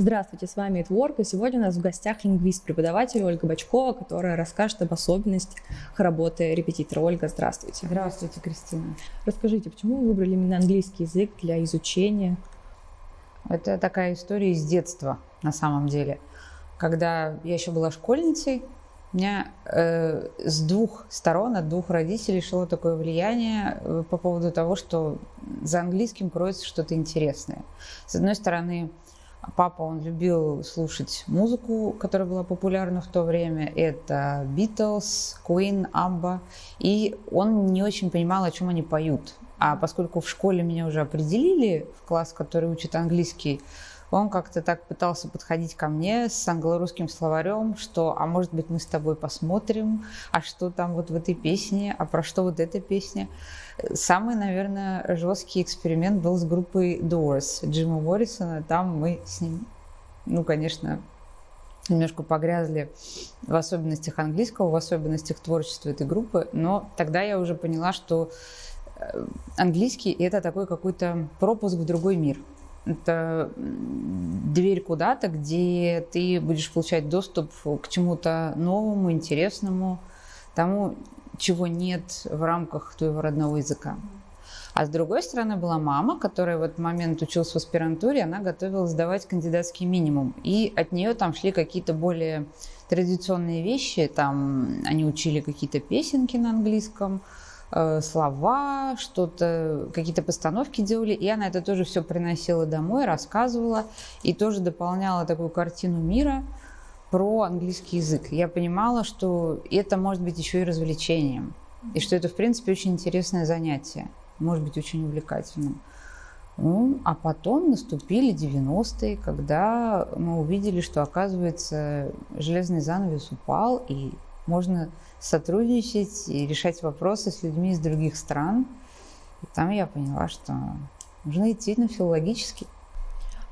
Здравствуйте, с вами Itwork, и сегодня у нас в гостях лингвист-преподаватель Ольга Бачкова, которая расскажет об особенностях работы репетитора. Ольга, здравствуйте. Здравствуйте, Кристина. Расскажите, почему вы выбрали именно английский язык для изучения? Это такая история из детства, на самом деле. Когда я еще была школьницей, у меня э, с двух сторон, от двух родителей шло такое влияние э, по поводу того, что за английским кроется что-то интересное. С одной стороны, Папа, он любил слушать музыку, которая была популярна в то время. Это Beatles, Queen, Абба. И он не очень понимал, о чем они поют. А поскольку в школе меня уже определили в класс, который учит английский, он как-то так пытался подходить ко мне с англо-русским словарем, что, а может быть, мы с тобой посмотрим, а что там вот в этой песне, а про что вот эта песня. Самый, наверное, жесткий эксперимент был с группой Doors Джима Моррисона. Там мы с ним, ну, конечно, немножко погрязли в особенностях английского, в особенностях творчества этой группы, но тогда я уже поняла, что э, английский – это такой какой-то пропуск в другой мир. Это дверь куда-то, где ты будешь получать доступ к чему-то новому, интересному, тому, чего нет в рамках твоего родного языка. А с другой стороны была мама, которая в этот момент училась в аспирантуре, она готовилась сдавать кандидатский минимум. И от нее там шли какие-то более традиционные вещи. Там они учили какие-то песенки на английском, слова, что-то, какие-то постановки делали. И она это тоже все приносила домой, рассказывала и тоже дополняла такую картину мира – про английский язык. Я понимала, что это может быть еще и развлечением. И что это, в принципе, очень интересное занятие. Может быть очень увлекательным. Ну, а потом наступили 90-е, когда мы увидели, что, оказывается, железный занавес упал, и можно сотрудничать и решать вопросы с людьми из других стран. И там я поняла, что нужно идти на филологический.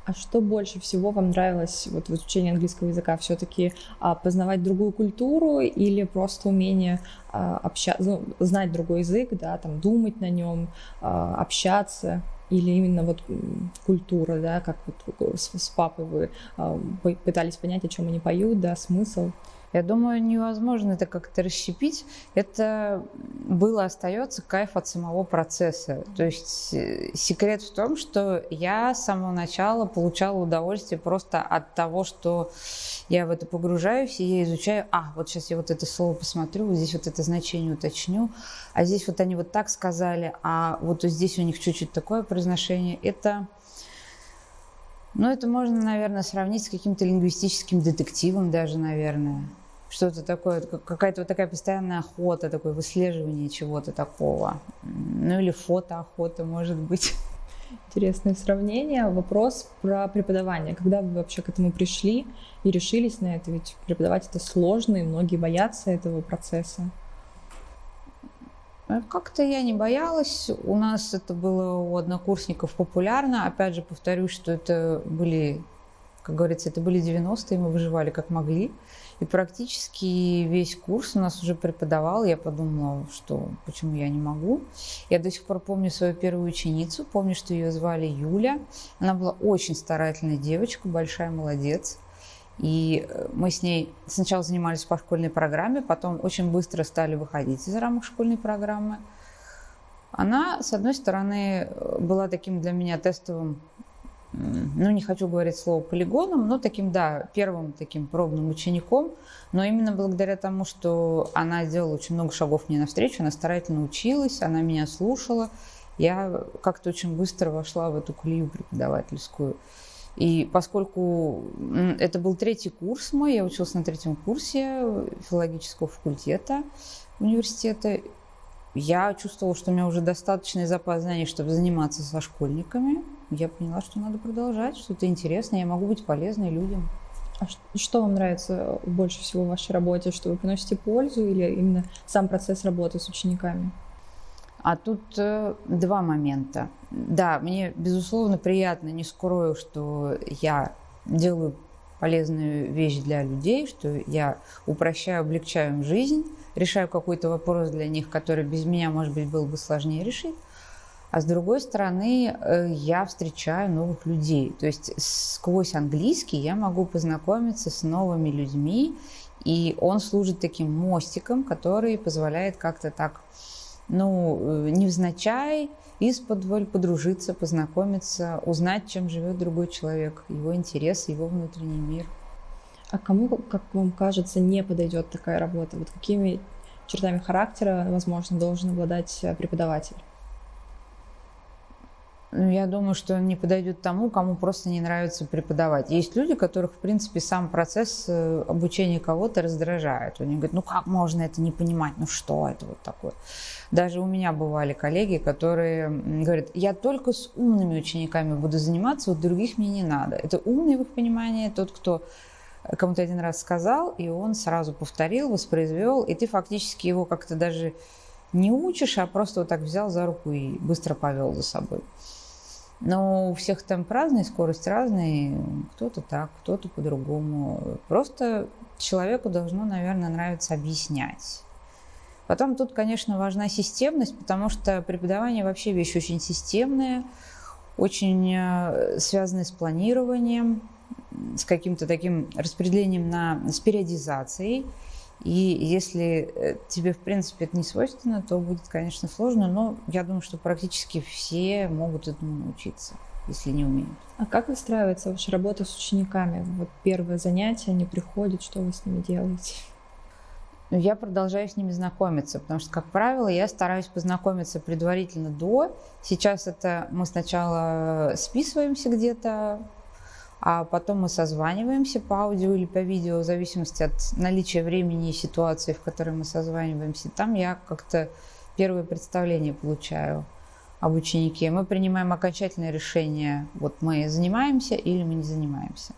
А что больше всего вам нравилось вот в изучении английского языка? Все-таки а, познавать другую культуру или просто умение а, общаться, ну, знать другой язык, да, там думать на нем, а, общаться? Или именно вот культура, да, как вот с, с папой вы а, пытались понять, о чем они поют, да, смысл? Я думаю, невозможно это как-то расщепить. Это было, остается кайф от самого процесса. То есть э, секрет в том, что я с самого начала получала удовольствие просто от того, что я в это погружаюсь, и я изучаю, а, вот сейчас я вот это слово посмотрю, вот здесь вот это значение уточню, а здесь вот они вот так сказали, а вот здесь у них чуть-чуть такое произношение. Это ну, это можно, наверное, сравнить с каким-то лингвистическим детективом даже, наверное что-то такое, какая-то вот такая постоянная охота, такое выслеживание чего-то такого. Ну или фотоохота, может быть. Интересное сравнение. Вопрос про преподавание. Когда вы вообще к этому пришли и решились на это? Ведь преподавать это сложно, и многие боятся этого процесса. Э, как-то я не боялась. У нас это было у однокурсников популярно. Опять же, повторюсь, что это были, как говорится, это были 90-е, мы выживали как могли. И практически весь курс у нас уже преподавал. Я подумала, что почему я не могу. Я до сих пор помню свою первую ученицу. Помню, что ее звали Юля. Она была очень старательная девочка, большая молодец. И э, мы с ней сначала занимались по школьной программе, потом очень быстро стали выходить из рамок школьной программы. Она, с одной стороны, э, была таким для меня тестовым ну, не хочу говорить слово полигоном, но таким, да, первым таким пробным учеником. Но именно благодаря тому, что она сделала очень много шагов мне навстречу, она старательно училась, она меня слушала, я как-то очень быстро вошла в эту колею преподавательскую. И поскольку это был третий курс мой, я училась на третьем курсе филологического факультета университета, я чувствовала, что у меня уже достаточный запас знаний, чтобы заниматься со школьниками я поняла, что надо продолжать, что это интересно, я могу быть полезной людям. А что вам нравится больше всего в вашей работе? Что вы приносите пользу или именно сам процесс работы с учениками? А тут э, два момента. Да, мне, безусловно, приятно, не скрою, что я делаю полезную вещь для людей, что я упрощаю, облегчаю им жизнь, решаю какой-то вопрос для них, который без меня, может быть, был бы сложнее решить. А с другой стороны, э, я встречаю новых людей. То есть сквозь английский я могу познакомиться с новыми людьми, и он служит таким мостиком, который позволяет как-то так, ну, э, невзначай, из-под подружиться, познакомиться, узнать, чем живет другой человек, его интересы, его внутренний мир. А кому, как вам кажется, не подойдет такая работа? Вот какими чертами характера, возможно, должен обладать э, преподаватель? Ну, я думаю, что не подойдет тому, кому просто не нравится преподавать. Есть люди, которых, в принципе, сам процесс э, обучения кого-то раздражает. Они говорят, ну как можно это не понимать, ну что это вот такое? Даже у меня бывали коллеги, которые говорят, я только с умными учениками буду заниматься, вот других мне не надо. Это умный в их понимании тот, кто кому-то один раз сказал, и он сразу повторил, воспроизвел, и ты фактически его как-то даже не учишь, а просто вот так взял за руку и быстро повел за собой. Но у всех темп разный, скорость разная, кто-то так, кто-то по-другому. Просто человеку должно, наверное, нравиться объяснять. Потом тут, конечно, важна системность, потому что преподавание вообще вещь очень системная, очень э, связанная с планированием, с каким-то таким распределением на, с периодизацией. И если э, тебе, в принципе, это не свойственно, то будет, конечно, сложно, но я думаю, что практически все могут этому научиться, если не умеют. А как выстраивается ваша работа с учениками? Вот первое занятие, они приходят, что вы с ними делаете? Ну, я продолжаю с ними знакомиться, потому что, как правило, я стараюсь познакомиться предварительно до. Сейчас это мы сначала списываемся где-то а потом мы созваниваемся по аудио или по видео, в зависимости от наличия времени и ситуации, в которой мы созваниваемся. Там я как-то первое представление получаю об ученике. Мы принимаем окончательное решение, вот мы занимаемся или мы не занимаемся.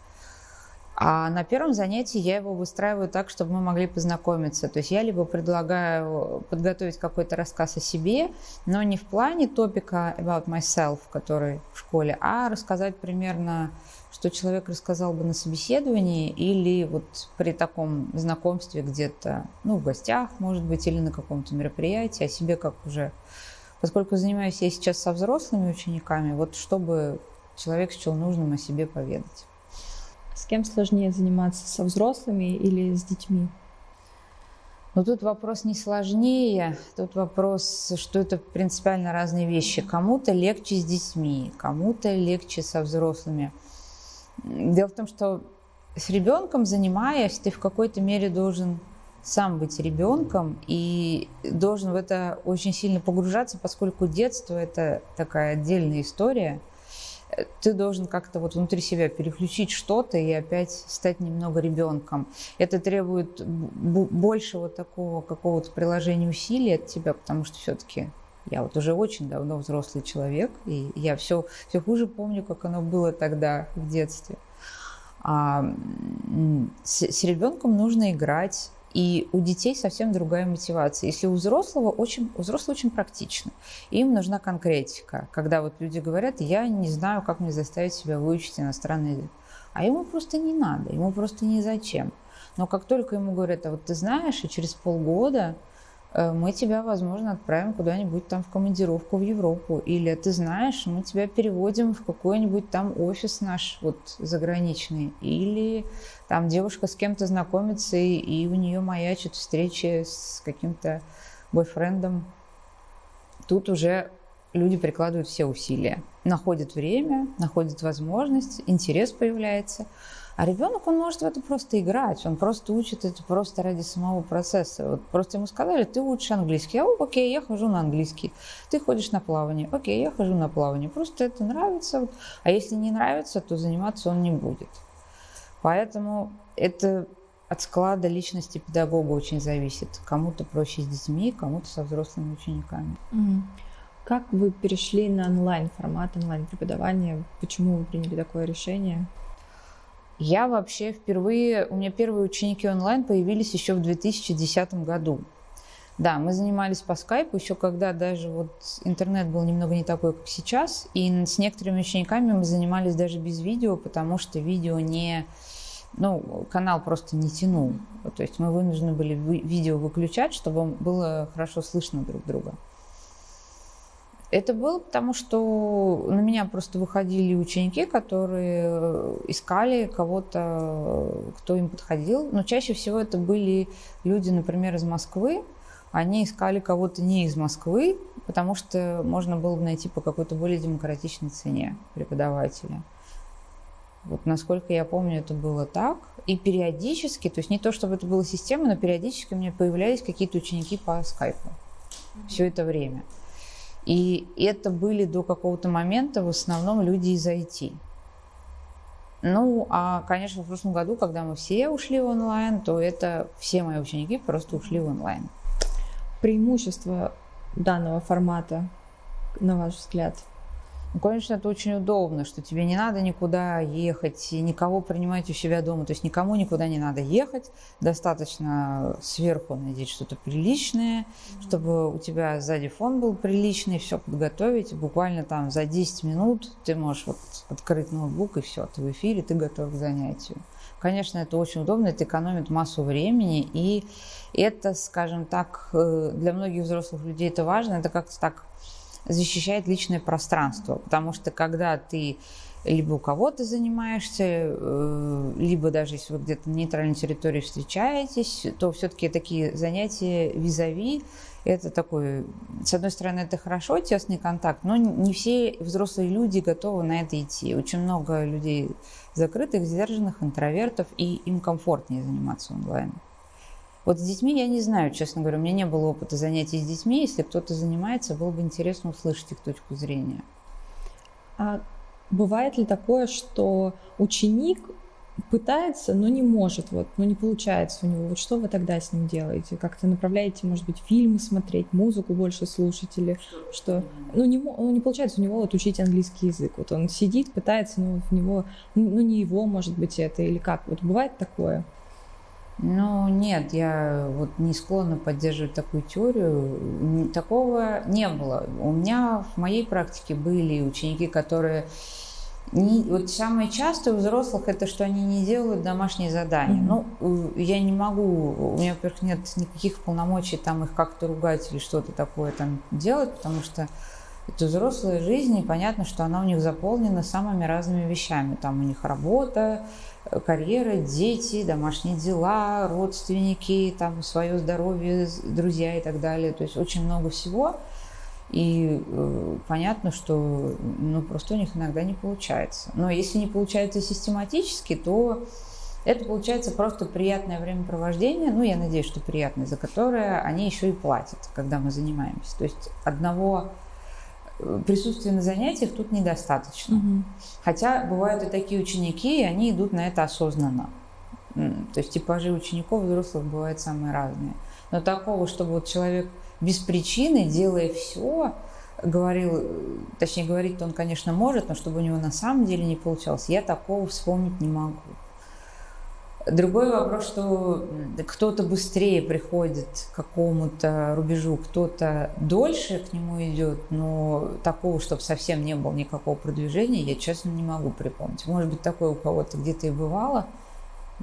А на первом занятии я его выстраиваю так, чтобы мы могли познакомиться. То есть я либо предлагаю подготовить какой-то рассказ о себе, но не в плане топика about myself, который в школе, а рассказать примерно что человек рассказал бы на собеседовании или вот при таком знакомстве где-то, ну, в гостях, может быть, или на каком-то мероприятии, о себе как уже... Поскольку занимаюсь я сейчас со взрослыми учениками, вот чтобы человек счел нужным о себе поведать. С кем сложнее заниматься, со взрослыми или с детьми? Но тут вопрос не сложнее, тут вопрос, что это принципиально разные вещи. Кому-то легче с детьми, кому-то легче со взрослыми. Дело в том, что с ребенком занимаясь, ты в какой-то мере должен сам быть ребенком и должен в это очень сильно погружаться, поскольку детство это такая отдельная история. Ты должен как-то вот внутри себя переключить что-то и опять стать немного ребенком. Это требует большего такого какого-то приложения усилий от тебя, потому что все-таки я вот уже очень давно взрослый человек, и я все, все хуже помню, как оно было тогда в детстве. А с, с ребенком нужно играть, и у детей совсем другая мотивация. Если у взрослого очень, у взрослого очень практично. Им нужна конкретика. Когда вот люди говорят, я не знаю, как мне заставить себя выучить иностранный язык. А ему просто не надо, ему просто не зачем. Но как только ему говорят, а вот ты знаешь, и через полгода мы тебя, возможно, отправим куда-нибудь там в командировку в Европу. Или ты знаешь, мы тебя переводим в какой-нибудь там офис наш вот заграничный. Или там девушка с кем-то знакомится, и, и у нее маячит встречи с каким-то бойфрендом. Тут уже люди прикладывают все усилия. Находят время, находят возможность, интерес появляется – а ребенок, он может в это просто играть, он просто учит это просто ради самого процесса. Вот просто ему сказали, ты учишь английский, а окей, я хожу на английский. Ты ходишь на плавание, окей, я хожу на плавание. Просто это нравится. А если не нравится, то заниматься он не будет. Поэтому это от склада личности педагога очень зависит. Кому-то проще с детьми, кому-то со взрослыми учениками. Как вы перешли на онлайн формат, онлайн преподавания? Почему вы приняли такое решение? Я вообще впервые, у меня первые ученики онлайн появились еще в 2010 году. Да, мы занимались по скайпу еще когда даже вот интернет был немного не такой, как сейчас. И с некоторыми учениками мы занимались даже без видео, потому что видео не... Ну, канал просто не тянул. То есть мы вынуждены были видео выключать, чтобы было хорошо слышно друг друга. Это было потому, что на меня просто выходили ученики, которые искали кого-то, кто им подходил. Но чаще всего это были люди, например, из Москвы. Они искали кого-то не из Москвы, потому что можно было бы найти по какой-то более демократичной цене преподавателя. Вот насколько я помню, это было так. И периодически, то есть не то, чтобы это была система, но периодически у меня появлялись какие-то ученики по скайпу. Все это время. И это были до какого-то момента в основном люди из IT. Ну, а, конечно, в прошлом году, когда мы все ушли в онлайн, то это все мои ученики просто ушли в онлайн. Преимущество данного формата, на ваш взгляд? Ну, конечно, это очень удобно, что тебе не надо никуда ехать, и никого принимать у себя дома. То есть никому никуда не надо ехать. Достаточно сверху надеть что-то приличное, mm-hmm. чтобы у тебя сзади фон был приличный, все подготовить. Буквально там за 10 минут ты можешь вот открыть ноутбук, и все, ты в эфире, ты готов к занятию. Конечно, это очень удобно, это экономит массу времени, и это, скажем так, э, для многих взрослых людей это важно, это как-то так защищает личное пространство, потому что когда ты либо у кого-то занимаешься, э, либо даже если вы где-то на нейтральной территории встречаетесь, то все-таки такие занятия визави это такой, с одной стороны, это хорошо, тесный контакт, но не все взрослые люди готовы на это идти. Очень много людей закрытых, сдержанных, интровертов, и им комфортнее заниматься онлайн. Вот с детьми я не знаю, честно говоря, у меня не было опыта занятий с детьми. Если кто-то занимается, было бы интересно услышать их точку зрения. А бывает ли такое, что ученик пытается, но не может, вот, но не получается у него. Вот что вы тогда с ним делаете? Как-то направляете, может быть, фильмы смотреть, музыку больше слушать или что? Ну, не, ну, не получается у него вот учить английский язык. Вот он сидит, пытается, но в него, ну, не его, может быть, это или как? Вот бывает такое? Ну, нет, я вот не склонна поддерживать такую теорию. Такого не было. У меня в моей практике были ученики, которые не, вот самое частое у взрослых это, что они не делают домашние задания. Mm-hmm. Ну, я не могу, у меня, во-первых, нет никаких полномочий там их как-то ругать или что-то такое там делать, потому что это взрослая жизнь, и понятно, что она у них заполнена самыми разными вещами. Там у них работа, карьера, дети, домашние дела, родственники, там свое здоровье, друзья и так далее. То есть очень много всего. И э, понятно, что ну, просто у них иногда не получается. Но если не получается систематически, то это получается просто приятное времяпровождение, ну, я надеюсь, что приятное, за которое они еще и платят, когда мы занимаемся. То есть одного э, присутствия на занятиях тут недостаточно. Угу. Хотя бывают и такие ученики, и они идут на это осознанно. То есть типажи учеников взрослых бывают самые разные. Но такого, чтобы вот человек без причины, делая все, говорил, точнее говорить-то он, конечно, может, но чтобы у него на самом деле не получалось, я такого вспомнить не могу. Другой вопрос, что кто-то быстрее приходит к какому-то рубежу, кто-то дольше к нему идет, но такого, чтобы совсем не было никакого продвижения, я, честно, не могу припомнить. Может быть, такое у кого-то где-то и бывало,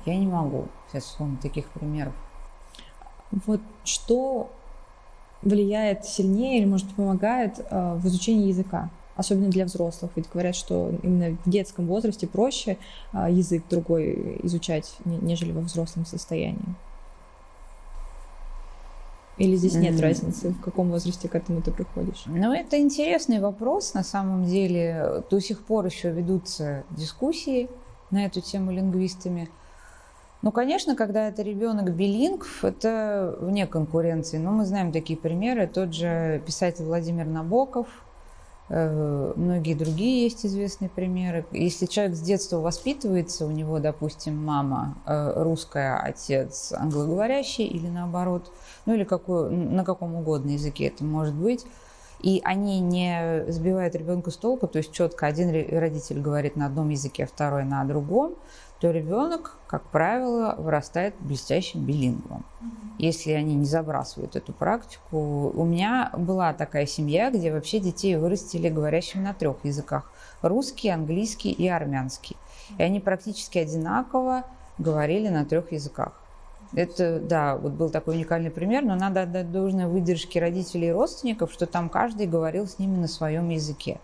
я не могу сейчас вспомнить таких примеров. Вот что влияет сильнее или, может, помогает э, в изучении языка, особенно для взрослых. Ведь говорят, что именно в детском возрасте проще э, язык другой изучать, нежели во взрослом состоянии. Или здесь нет разницы, в каком возрасте к этому ты приходишь? Ну, это интересный вопрос. На самом деле до сих пор еще ведутся дискуссии на эту тему лингвистами. Ну, конечно, когда это ребенок билингв, это вне конкуренции. Но мы знаем такие примеры. Тот же писатель Владимир Набоков, многие другие есть известные примеры. Если человек с детства воспитывается, у него, допустим, мама э, русская, отец англоговорящий или наоборот, ну или какой, на каком угодно языке это может быть, и они не сбивают ребенка с толку, то есть четко один родитель говорит на одном языке, а второй на другом, то ребенок, как правило, вырастает блестящим билингвом, если они не забрасывают эту практику. У меня была такая семья, где вообще детей вырастили говорящими на трех языках – русский, английский и армянский. И они практически одинаково говорили на трех языках. Это, да, вот был такой уникальный пример, но надо отдать должное выдержке родителей и родственников, что там каждый говорил с ними на своем языке.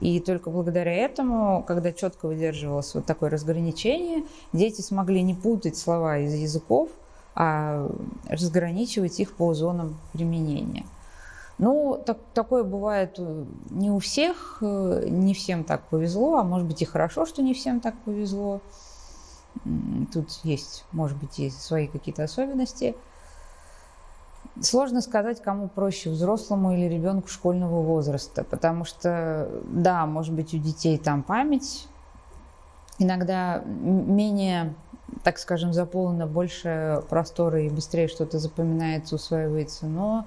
И только благодаря этому, когда четко выдерживалось вот такое разграничение, дети смогли не путать слова из языков, а разграничивать их по зонам применения. Ну, так, такое бывает э, не у всех, э, не всем так повезло, а может быть и хорошо, что не всем так повезло. Тут есть, может быть, есть свои какие-то особенности. Сложно сказать, кому проще, взрослому или ребенку школьного возраста, потому что, да, может быть, у детей там память иногда менее, так скажем, заполнена, больше простора и быстрее что-то запоминается, усваивается, но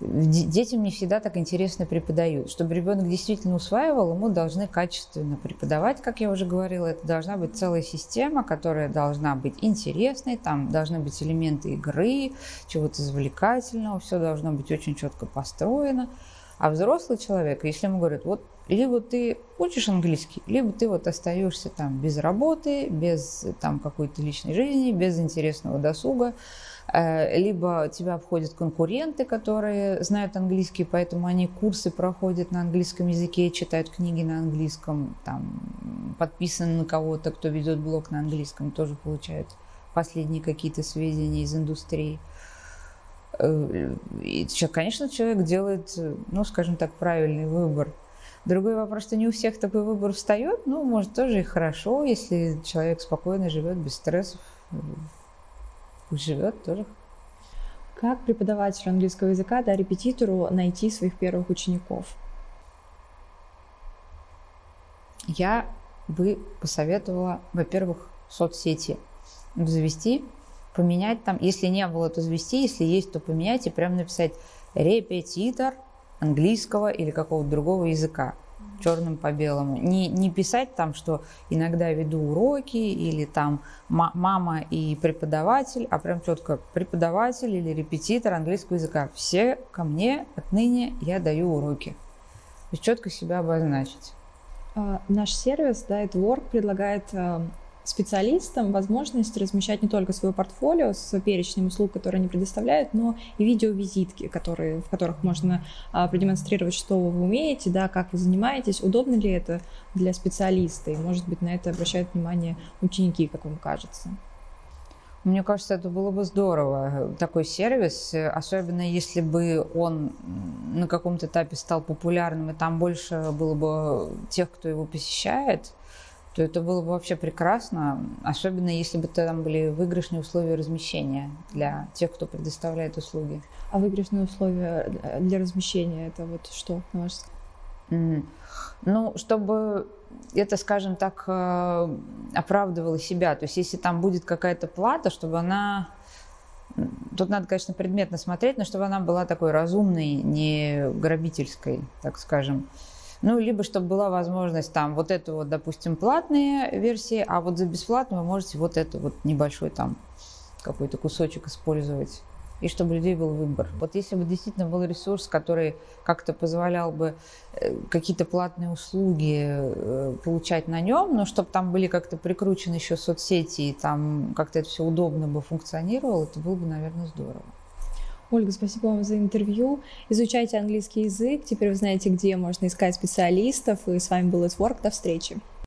детям не всегда так интересно преподают. Чтобы ребенок действительно усваивал, ему должны качественно преподавать, как я уже говорила. Это должна быть целая система, которая должна быть интересной, там должны быть элементы игры, чего-то завлекательного, все должно быть очень четко построено. А взрослый человек, если ему говорят, вот либо ты учишь английский, либо ты вот остаешься там без работы, без там какой-то личной жизни, без интересного досуга, либо тебя обходят конкуренты, которые знают английский, поэтому они курсы проходят на английском языке, читают книги на английском, там, подписаны на кого-то, кто ведет блог на английском, тоже получают последние какие-то сведения из индустрии. Э, и, конечно, человек делает, ну, скажем так, правильный выбор. Другой вопрос, что не у всех такой выбор встает, ну, может, тоже и хорошо, если человек спокойно живет без стрессов, пусть живет тоже. Как преподавателю английского языка, да, репетитору найти своих первых учеников? Я бы посоветовала, во-первых, соцсети завести, поменять там, если не было, то завести, если есть, то поменять и прям написать репетитор английского или какого-то другого языка черным по белому. Не, не писать там, что иногда веду уроки или там мама и преподаватель, а прям четко преподаватель или репетитор английского языка. Все ко мне отныне я даю уроки. То есть четко себя обозначить. А, наш сервис, да, Work предлагает а, специалистам возможность размещать не только свое портфолио с перечнем услуг, которые они предоставляют, но и видеовизитки, которые, в которых можно а, продемонстрировать, что вы умеете, да, как вы занимаетесь, удобно ли это для специалиста, и, может быть, на это обращают внимание ученики, как вам кажется. Мне кажется, это было бы здорово, такой сервис, особенно если бы он на каком-то этапе стал популярным, и там больше было бы тех, кто его посещает то это было бы вообще прекрасно, особенно если бы там были выигрышные условия размещения для тех, кто предоставляет услуги. А выигрышные условия для размещения это вот что, на ваш взгляд? Mm. Ну, чтобы это, скажем так, э, оправдывало себя. То есть, если там будет какая-то плата, чтобы она Тут надо, конечно, предметно смотреть, но чтобы она была такой разумной, не грабительской, так скажем. Ну, либо чтобы была возможность там вот это вот, допустим, платные версии, а вот за бесплатно вы можете вот это вот небольшой там какой-то кусочек использовать и чтобы у людей был выбор. Вот если бы действительно был ресурс, который как-то позволял бы э, какие-то платные услуги э, получать на нем, но чтобы там были как-то прикручены еще соцсети и там как-то это все удобно бы функционировало, это было бы, наверное, здорово. Ольга, спасибо вам за интервью. Изучайте английский язык. Теперь вы знаете, где можно искать специалистов. И с вами был Work. До встречи.